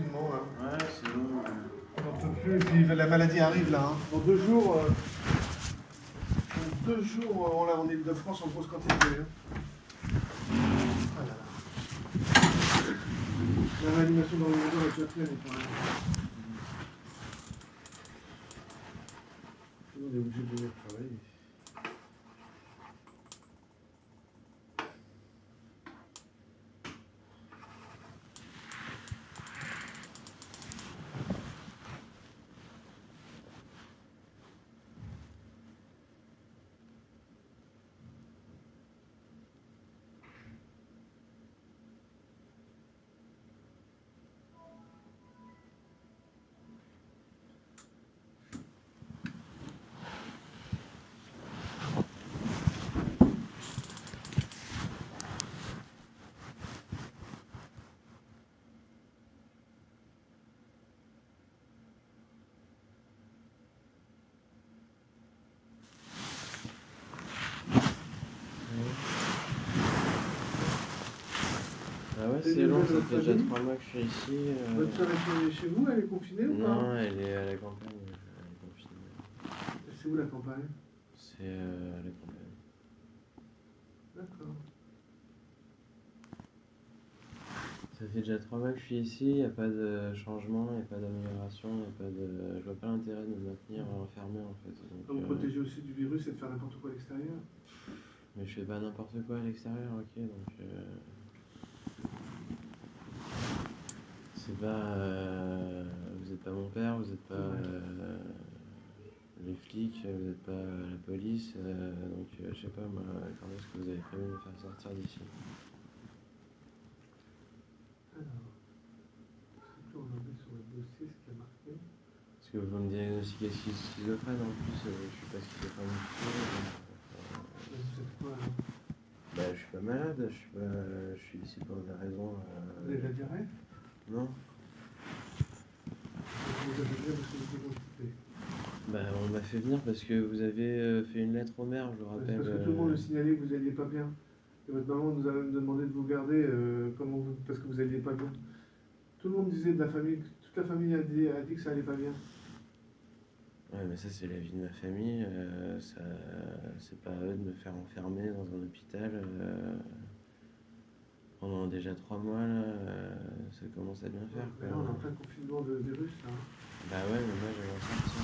confinement. Ouais, sinon. euh, On n'en peut plus. Et puis la maladie arrive là. hein. Dans deux jours, euh, dans deux jours, euh, on l'a en Ile-de-France en grosse quantité. hein. Ah là là. La réanimation dans le monde est déjà pleine. On est obligé de venir travailler. Ah ouais, Des c'est long, ça fait déjà trois mois que je suis ici. euh, Votre soeur est chez- chez vous, elle est confinée ou pas? Non, elle est à la campagne. Elle est confinée. C'est où la campagne? C'est euh, à la campagne. D'accord. Ça fait déjà trois mois que je suis ici, il n'y a pas de changement, il n'y a pas d'amélioration, il a pas de... je vois pas l'intérêt de me maintenir enfermé en fait. Donc, Vous euh, protéger aussi du virus et de faire n'importe quoi à l'extérieur? Mais je fais pas n'importe quoi à l'extérieur, ok, donc... euh, C'est pas... euh, Vous êtes pas mon père, vous êtes pas euh, les flics, vous êtes pas la police, euh, donc euh, je sais pas moi, quand est-ce que vous avez prévu de me faire sortir d'ici? Alors, c'est tout regarder sur le dossier ce qui a marqué. Parce que vous me diagnostiquez schi- schizophrène en plus, euh, je suis pas schizophrène du tout. euh, Vous êtes quoi alors bah, je suis pas malade, je suis, pas, je suis ici pour des raisons. euh, Vous avez la diarrhée? Non Vous avez. Bah, on m'a fait venir parce que vous avez euh, fait une lettre au maire, je vous rappelle. parce que tout le monde euh, a signalé que vous alliez pas bien. Et votre maman nous a même demandé de vous garder euh, comment vous- parce que vous alliez pas bien. Tout le monde disait de la famille, toute la famille a dit, a dit que ça allait pas bien. Ouais, mais ça, c'est la vie de ma famille. euh, ça, c'est pas à eux de me faire enfermer dans un hôpital. euh, pendant déjà trois mois, là, euh, ça commence à bien faire. Quoi. là, on est en plein confinement de virus. Là. Bah ouais, mais moi, j'avais sortir.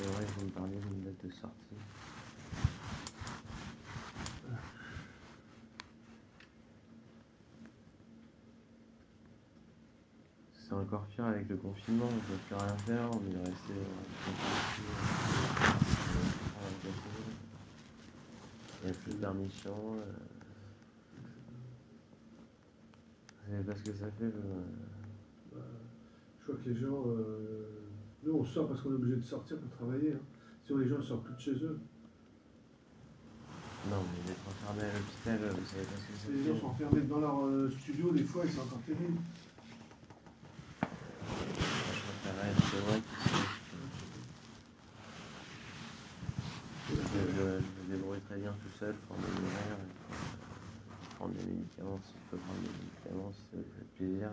Mais ouais, vous me parliez d'une date de sortie. C'est encore pire avec le confinement, on peut plus rien faire, on est resté euh, confinés, Il n'y a plus de permission. euh. Savez pas ce que ça fait euh, Bah, je crois que les gens. euh, Nous, on sort parce qu'on est obligé de sortir pour travailler. hein. Sinon, les gens ne sortent plus de chez eux. Non, mais d'être enfermé à l'hôpital, vous savez pas ce que ça les gens sont enfermés dans leur euh, studio, des fois, c'est encore terrible. Je préférerais être chez moi qu'ici. Je, je, je me débrouille très bien tout prendre des euh, prendre des médicaments s'il faut prendre des médicaments, fait plaisir.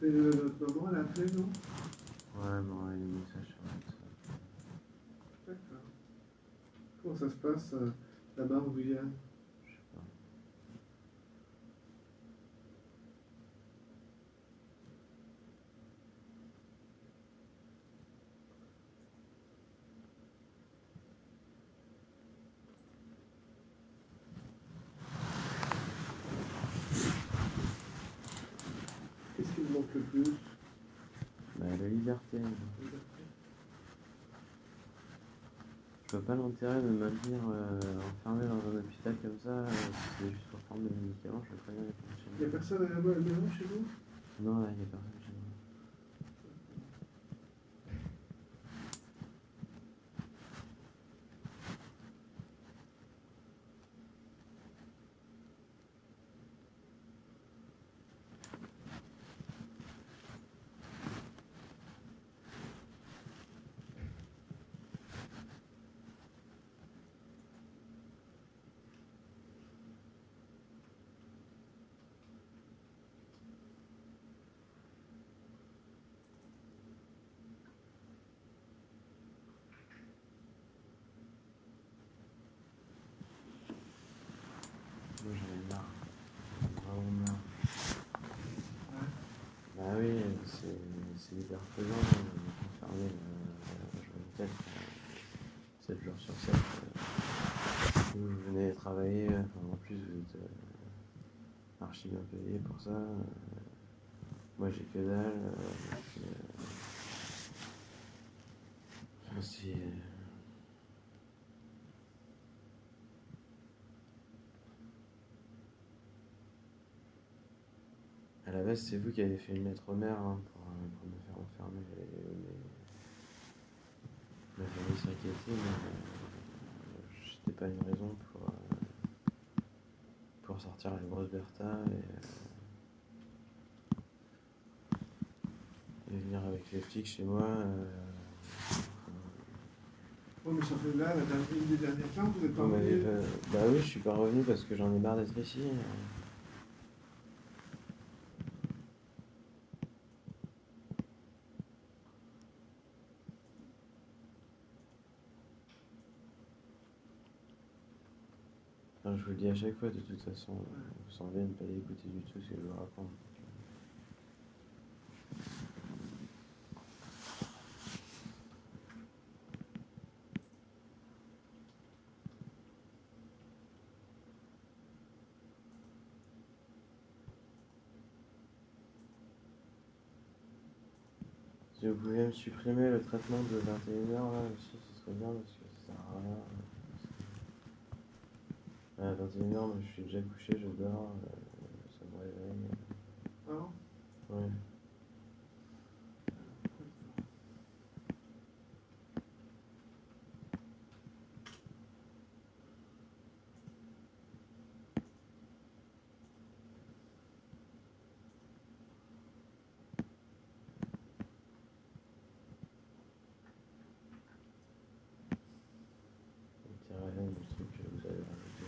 Mais, euh, notre maman, elle a appelé, non? Ouais, bon, ouais, les messages sur WhatsApp. D'accord. Comment ça se passe euh, là-bas en Guyane Je sais pas. Qu'est-ce qui me manque le plus Bah, la liberté. Je vois pas l'intérêt de me maintenir euh, enfermé dans un hôpital comme ça. euh, si c'est juste pour prendre des médicaments, je vais très bien les prendre chez Il n'y a moi. personne à la maison chez vous? Non, là, il n'y a personne chez moi. Moi, j'en ai marre. Vraiment marre. Bah oui, c'est hyper pesant enfermé à jouer tête 7 jours sur 7. Euh, vous venez travailler, enfin, en plus vous êtes euh, archi bien payé pour ça. euh, moi j'ai que dalle. euh, euh, c'est. euh, À la base, c'est vous qui avez fait une lettre au maire hein, pour, euh, pour me faire enfermer. Mais, ma famille s'inquiétait, mais euh, c'était pas une raison pour, euh, pour sortir la grosse Bertha et, et venir avec les flics chez moi. Oh, mais ça fait là, la dernière, une des dernières fois, vous êtes pas revenu Bah oui, je suis pas revenu parce que j'en ai marre d'être ici. euh. Je vous le dis à chaque fois, de toute façon, vous semblez ne pas écouter du tout ce que je vous raconte. Si vous pouviez me supprimer le traitement de 21h là aussi, ce serait bien parce que ça sert à rien. À 21h, moi je suis déjà couché, je dors, euh, ça me réveille. Ah non Ouais. Le petit rien du truc que vous avez rajouté.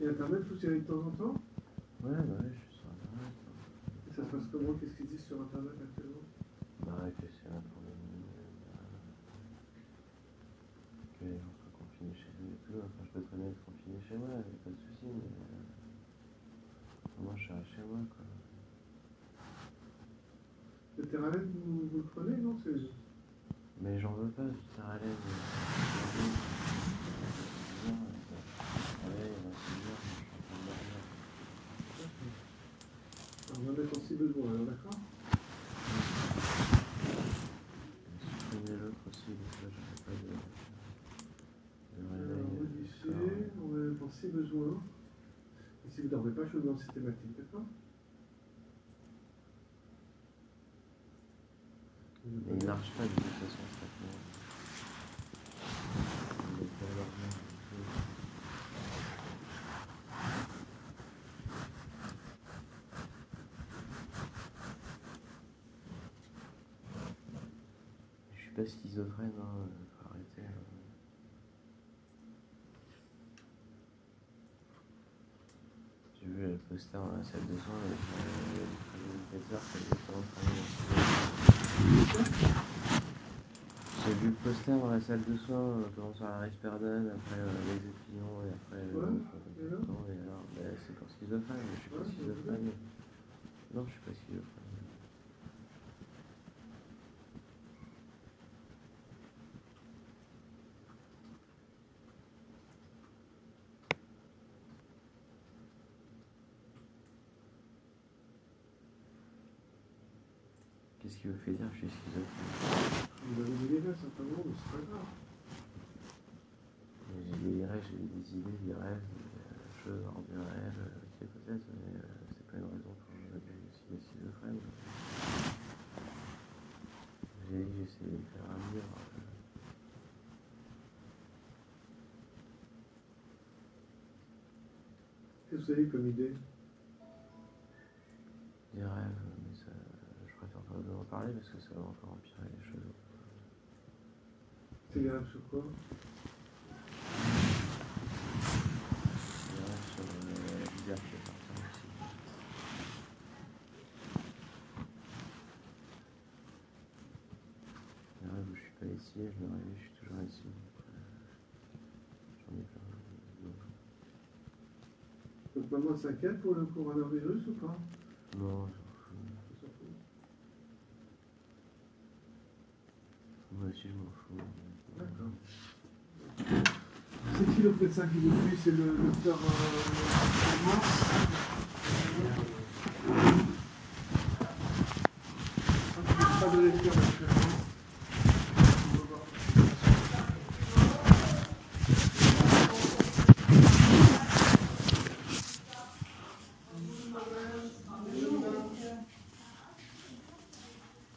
Et Internet, vous tirez de temps en temps Ouais, bah ouais, je suis sur internet. Et ça se passe comment? Qu'est-ce qu'ils disent sur Internet actuellement? Bah, que c'est pandémie, euh, que les gens soient confinés chez eux et tout. Enfin, je peux très bien être confiné chez moi, y a pas de souci, mais. euh, moi, je serai chez moi, quoi. Le Terralène, vous, vous le prenez, non? Mais j'en veux pas du Terralène. Alors, on va mettre en si besoin, alors d'accord Supprimer l'autre aussi, parce que je fais pas de. de Alors, réveil, euh, modifier, du soir. on va mettre en si besoin. Et si vous ne vous demande systématique, d'accord? Mais il marche pas de toute façon. Je suis pas schizophrène, hein. J'ai vu le poster dans la salle de soins avec euh, le professeur qui avait J'ai vu le poster dans la salle de soins, euh, comment ça la risperdone, après euh, les épillons et après le. Et alors, bah, c'est pour schizophrène, mais je suis pas schizophrène. Non, je suis pas schizophrène. Qu'est-ce qui me fait dire que je suis schizophrène Vous avez des dégâts, certainement, mais c'est pas grave. J'ai des rêves, j'ai des idées, des rêves, des euh, choses hors du euh, ok peut-être, mais euh, c'est pas une raison pour me dire que je suis schizophrène. J'ai dit que j'essayais de faire un mur. euh, Qu'est-ce que vous avez comme idée? Des rêves, préfère pas vous en parler parce que ça va encore empirer les choses. C'est grave sur quoi sur euh, la aussi. Des rêves où je suis pas ici et je me réveille, je suis toujours ici. donc, euh, J'en ai plein. donc, maman s'inquiète pour le coronavirus ou pas Non, je m'en fous. Ça s'en fout. Moi aussi, je m'en fous. D'accord. C'est qui le médecin qui vous suit? C'est le docteur euh,